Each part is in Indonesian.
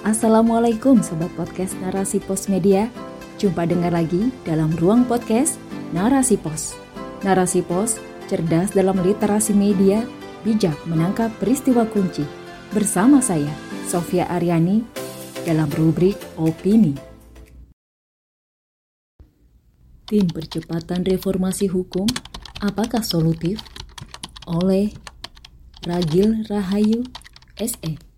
Assalamualaikum Sobat Podcast Narasi Pos Media. Jumpa dengar lagi dalam ruang podcast Narasi Pos. Narasi Pos, cerdas dalam literasi media, bijak menangkap peristiwa kunci. Bersama saya, Sofia Aryani, dalam rubrik Opini. Tim Percepatan Reformasi Hukum, apakah solutif? Oleh Ragil Rahayu, SE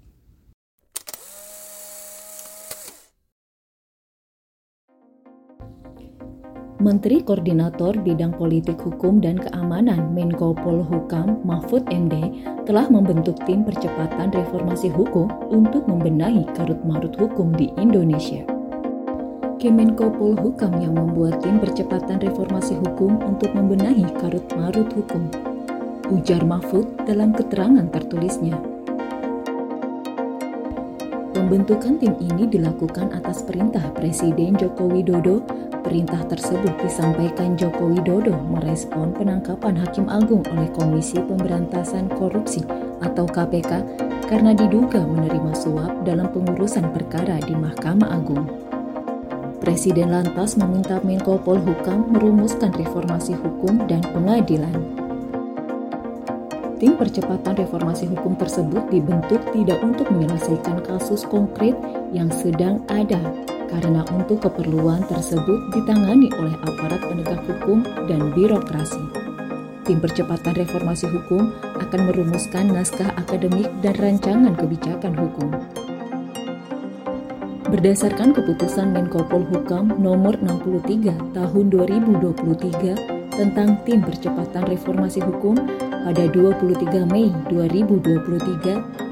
Menteri Koordinator Bidang Politik Hukum dan Keamanan Menko Polhukam Mahfud MD telah membentuk tim percepatan reformasi hukum untuk membenahi karut-marut hukum di Indonesia. Kemenko Polhukam yang membuat tim percepatan reformasi hukum untuk membenahi karut-marut hukum. Ujar Mahfud dalam keterangan tertulisnya. Pembentukan tim ini dilakukan atas perintah Presiden Joko Widodo Perintah tersebut disampaikan Joko Widodo merespon penangkapan Hakim Agung oleh Komisi Pemberantasan Korupsi atau KPK karena diduga menerima suap dalam pengurusan perkara di Mahkamah Agung. Presiden lantas meminta Menko Polhukam merumuskan reformasi hukum dan pengadilan. Tim percepatan reformasi hukum tersebut dibentuk tidak untuk menyelesaikan kasus konkret yang sedang ada, karena untuk keperluan tersebut ditangani oleh aparat penegak hukum dan birokrasi. Tim percepatan reformasi hukum akan merumuskan naskah akademik dan rancangan kebijakan hukum. Berdasarkan keputusan Menko Polhukam nomor 63 tahun 2023 tentang tim percepatan reformasi hukum pada 23 Mei 2023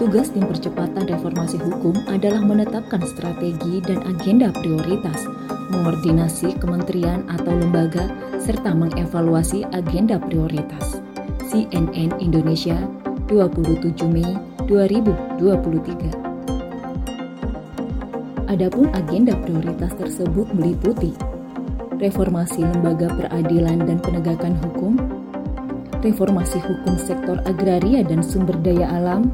Tugas tim percepatan reformasi hukum adalah menetapkan strategi dan agenda prioritas, mengordinasi kementerian atau lembaga, serta mengevaluasi agenda prioritas. CNN Indonesia 27 Mei 2023 Adapun agenda prioritas tersebut meliputi reformasi lembaga peradilan dan penegakan hukum, reformasi hukum sektor agraria dan sumber daya alam,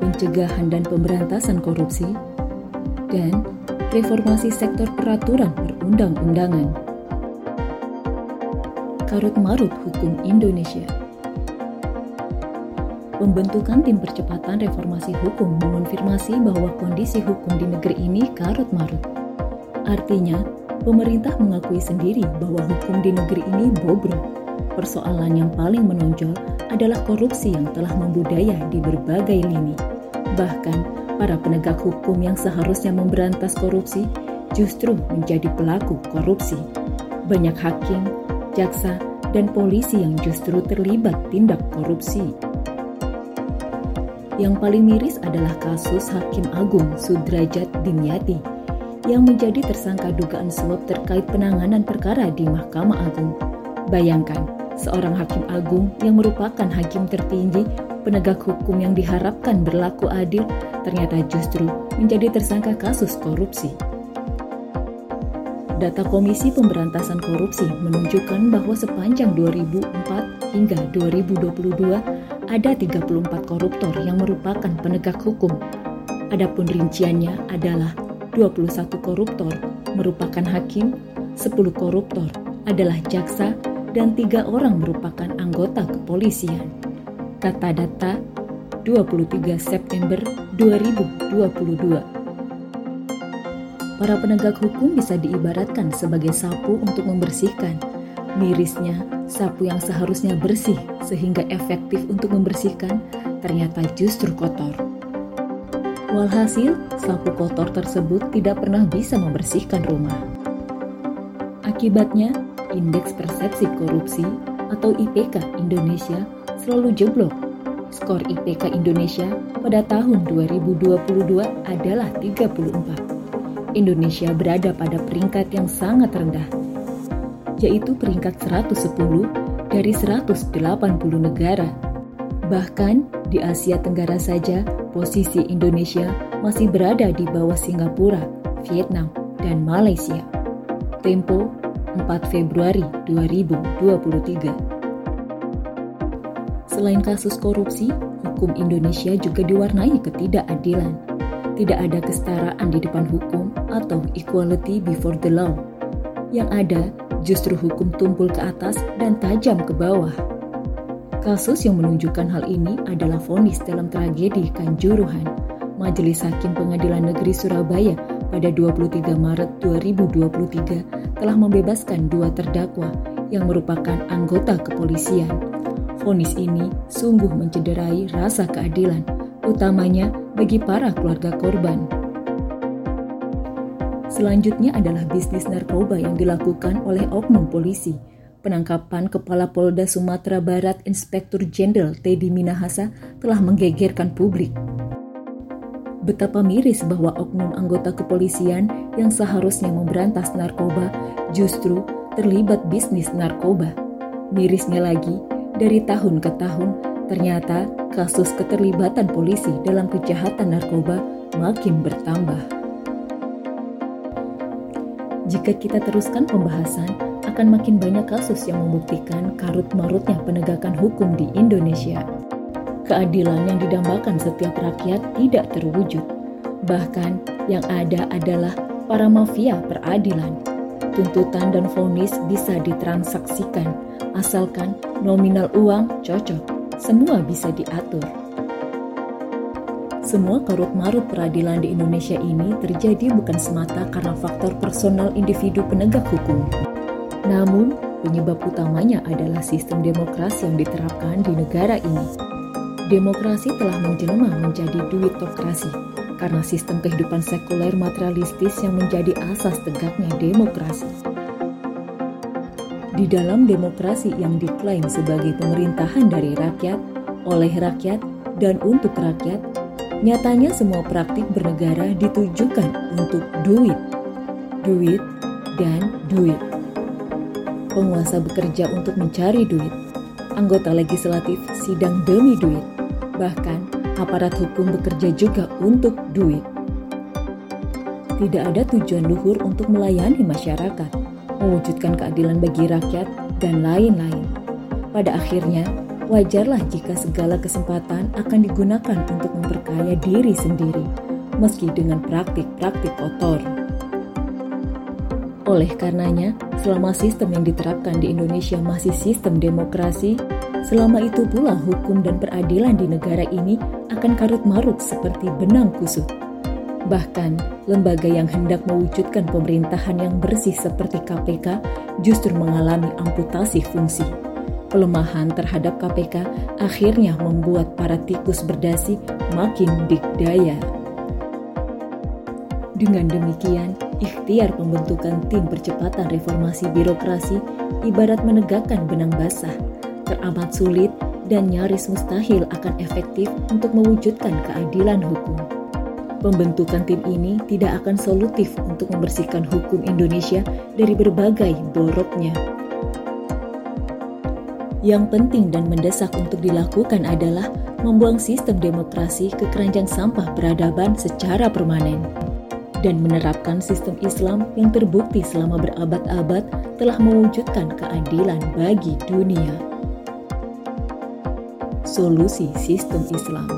pencegahan dan pemberantasan korupsi, dan reformasi sektor peraturan perundang-undangan. Karut Marut Hukum Indonesia Pembentukan tim percepatan reformasi hukum mengonfirmasi bahwa kondisi hukum di negeri ini karut marut. Artinya, pemerintah mengakui sendiri bahwa hukum di negeri ini bobrok. Persoalan yang paling menonjol adalah korupsi yang telah membudaya di berbagai lini. Bahkan, para penegak hukum yang seharusnya memberantas korupsi justru menjadi pelaku korupsi. Banyak hakim, jaksa, dan polisi yang justru terlibat tindak korupsi. Yang paling miris adalah kasus Hakim Agung Sudrajat Dimyati yang menjadi tersangka dugaan suap terkait penanganan perkara di Mahkamah Agung. Bayangkan, seorang hakim agung yang merupakan hakim tertinggi penegak hukum yang diharapkan berlaku adil ternyata justru menjadi tersangka kasus korupsi. Data Komisi Pemberantasan Korupsi menunjukkan bahwa sepanjang 2004 hingga 2022 ada 34 koruptor yang merupakan penegak hukum. Adapun rinciannya adalah 21 koruptor merupakan hakim, 10 koruptor adalah jaksa, dan tiga orang merupakan anggota kepolisian kata data 23 September 2022. Para penegak hukum bisa diibaratkan sebagai sapu untuk membersihkan. Mirisnya, sapu yang seharusnya bersih sehingga efektif untuk membersihkan ternyata justru kotor. Walhasil, sapu kotor tersebut tidak pernah bisa membersihkan rumah. Akibatnya, indeks persepsi korupsi atau IPK Indonesia selalu jeblok. Skor IPK Indonesia pada tahun 2022 adalah 34. Indonesia berada pada peringkat yang sangat rendah, yaitu peringkat 110 dari 180 negara. Bahkan di Asia Tenggara saja, posisi Indonesia masih berada di bawah Singapura, Vietnam, dan Malaysia. Tempo 4 Februari 2023 Selain kasus korupsi, hukum Indonesia juga diwarnai ketidakadilan. Tidak ada kesetaraan di depan hukum atau equality before the law. Yang ada justru hukum tumpul ke atas dan tajam ke bawah. Kasus yang menunjukkan hal ini adalah vonis dalam tragedi Kanjuruhan. Majelis Hakim Pengadilan Negeri Surabaya pada 23 Maret 2023 telah membebaskan dua terdakwa yang merupakan anggota kepolisian. Vonis ini sungguh mencederai rasa keadilan, utamanya bagi para keluarga korban. Selanjutnya adalah bisnis narkoba yang dilakukan oleh oknum polisi Penangkapan Kepala Polda Sumatera Barat Inspektur Jenderal Teddy Minahasa telah menggegerkan publik. Betapa miris bahwa oknum anggota kepolisian yang seharusnya memberantas narkoba justru terlibat bisnis narkoba. Mirisnya lagi, dari tahun ke tahun, ternyata kasus keterlibatan polisi dalam kejahatan narkoba makin bertambah. Jika kita teruskan pembahasan, akan makin banyak kasus yang membuktikan karut-marutnya penegakan hukum di Indonesia. Keadilan yang didambakan setiap rakyat tidak terwujud. Bahkan yang ada adalah para mafia peradilan. Tuntutan dan vonis bisa ditransaksikan, asalkan nominal uang cocok. Semua bisa diatur. Semua karut-marut peradilan di Indonesia ini terjadi bukan semata karena faktor personal individu penegak hukum, namun, penyebab utamanya adalah sistem demokrasi yang diterapkan di negara ini. Demokrasi telah menjelma menjadi duitokrasi karena sistem kehidupan sekuler materialistis yang menjadi asas tegaknya demokrasi. Di dalam demokrasi yang diklaim sebagai pemerintahan dari rakyat, oleh rakyat, dan untuk rakyat, nyatanya semua praktik bernegara ditujukan untuk duit, duit, dan duit. Penguasa bekerja untuk mencari duit, anggota legislatif sidang demi duit, bahkan aparat hukum bekerja juga untuk duit. Tidak ada tujuan luhur untuk melayani masyarakat, mewujudkan keadilan bagi rakyat, dan lain-lain. Pada akhirnya, wajarlah jika segala kesempatan akan digunakan untuk memperkaya diri sendiri, meski dengan praktik-praktik kotor. Oleh karenanya, selama sistem yang diterapkan di Indonesia masih sistem demokrasi, selama itu pula hukum dan peradilan di negara ini akan karut-marut seperti benang kusut. Bahkan, lembaga yang hendak mewujudkan pemerintahan yang bersih seperti KPK justru mengalami amputasi fungsi. Pelemahan terhadap KPK akhirnya membuat para tikus berdasi makin dikdaya. Dengan demikian, ikhtiar pembentukan tim percepatan reformasi birokrasi ibarat menegakkan benang basah, teramat sulit dan nyaris mustahil akan efektif untuk mewujudkan keadilan hukum. Pembentukan tim ini tidak akan solutif untuk membersihkan hukum Indonesia dari berbagai boroknya. Yang penting dan mendesak untuk dilakukan adalah membuang sistem demokrasi ke keranjang sampah peradaban secara permanen dan menerapkan sistem Islam yang terbukti selama berabad-abad telah mewujudkan keadilan bagi dunia. Solusi sistem Islam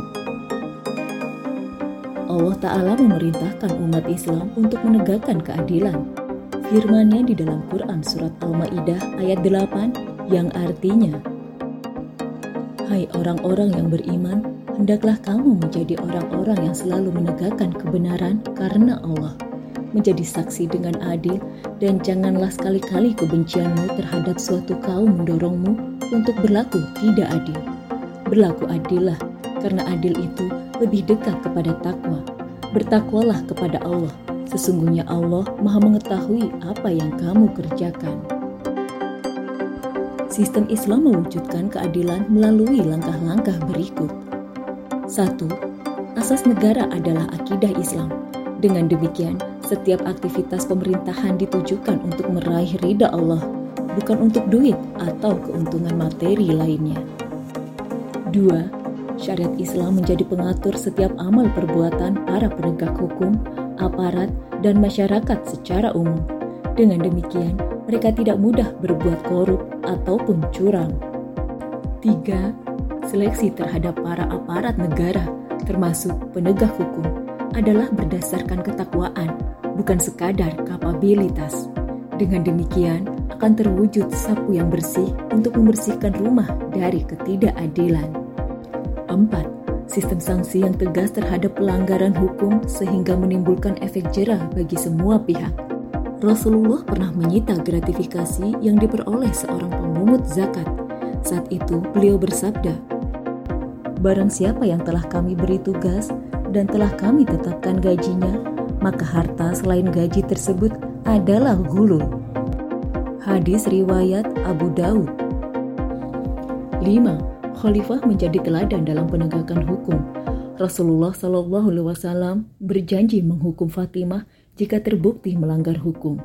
Allah Ta'ala memerintahkan umat Islam untuk menegakkan keadilan. Firman-Nya di dalam Quran Surat Al-Ma'idah ayat 8 yang artinya, Hai orang-orang yang beriman, hendaklah kamu menjadi orang-orang yang selalu menegakkan kebenaran karena Allah, menjadi saksi dengan adil, dan janganlah sekali-kali kebencianmu terhadap suatu kaum mendorongmu untuk berlaku tidak adil. Berlaku adillah, karena adil itu lebih dekat kepada takwa. Bertakwalah kepada Allah, sesungguhnya Allah maha mengetahui apa yang kamu kerjakan. Sistem Islam mewujudkan keadilan melalui langkah-langkah berikut. 1. Asas negara adalah akidah Islam. Dengan demikian, setiap aktivitas pemerintahan ditujukan untuk meraih ridha Allah, bukan untuk duit atau keuntungan materi lainnya. 2. Syariat Islam menjadi pengatur setiap amal perbuatan para penegak hukum, aparat, dan masyarakat secara umum. Dengan demikian, mereka tidak mudah berbuat korup ataupun curang. 3 seleksi terhadap para aparat negara, termasuk penegak hukum, adalah berdasarkan ketakwaan, bukan sekadar kapabilitas. Dengan demikian, akan terwujud sapu yang bersih untuk membersihkan rumah dari ketidakadilan. 4. Sistem sanksi yang tegas terhadap pelanggaran hukum sehingga menimbulkan efek jerah bagi semua pihak. Rasulullah pernah menyita gratifikasi yang diperoleh seorang pemungut zakat. Saat itu beliau bersabda, Barang siapa yang telah kami beri tugas dan telah kami tetapkan gajinya, maka harta selain gaji tersebut adalah gulul. Hadis riwayat Abu Daud 5. Khalifah menjadi teladan dalam penegakan hukum. Rasulullah Shallallahu Alaihi Wasallam berjanji menghukum Fatimah jika terbukti melanggar hukum.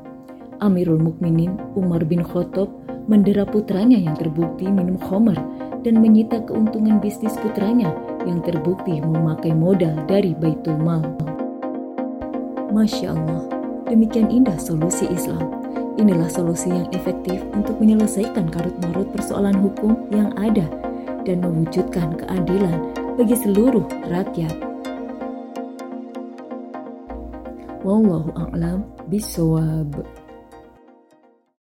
Amirul Mukminin Umar bin Khattab mendera putranya yang terbukti minum khamar dan menyita keuntungan bisnis putranya yang terbukti memakai modal dari Baitul Mal. Masya Allah, demikian indah solusi Islam. Inilah solusi yang efektif untuk menyelesaikan karut-marut persoalan hukum yang ada dan mewujudkan keadilan bagi seluruh rakyat. Wallahu a'lam bishawab.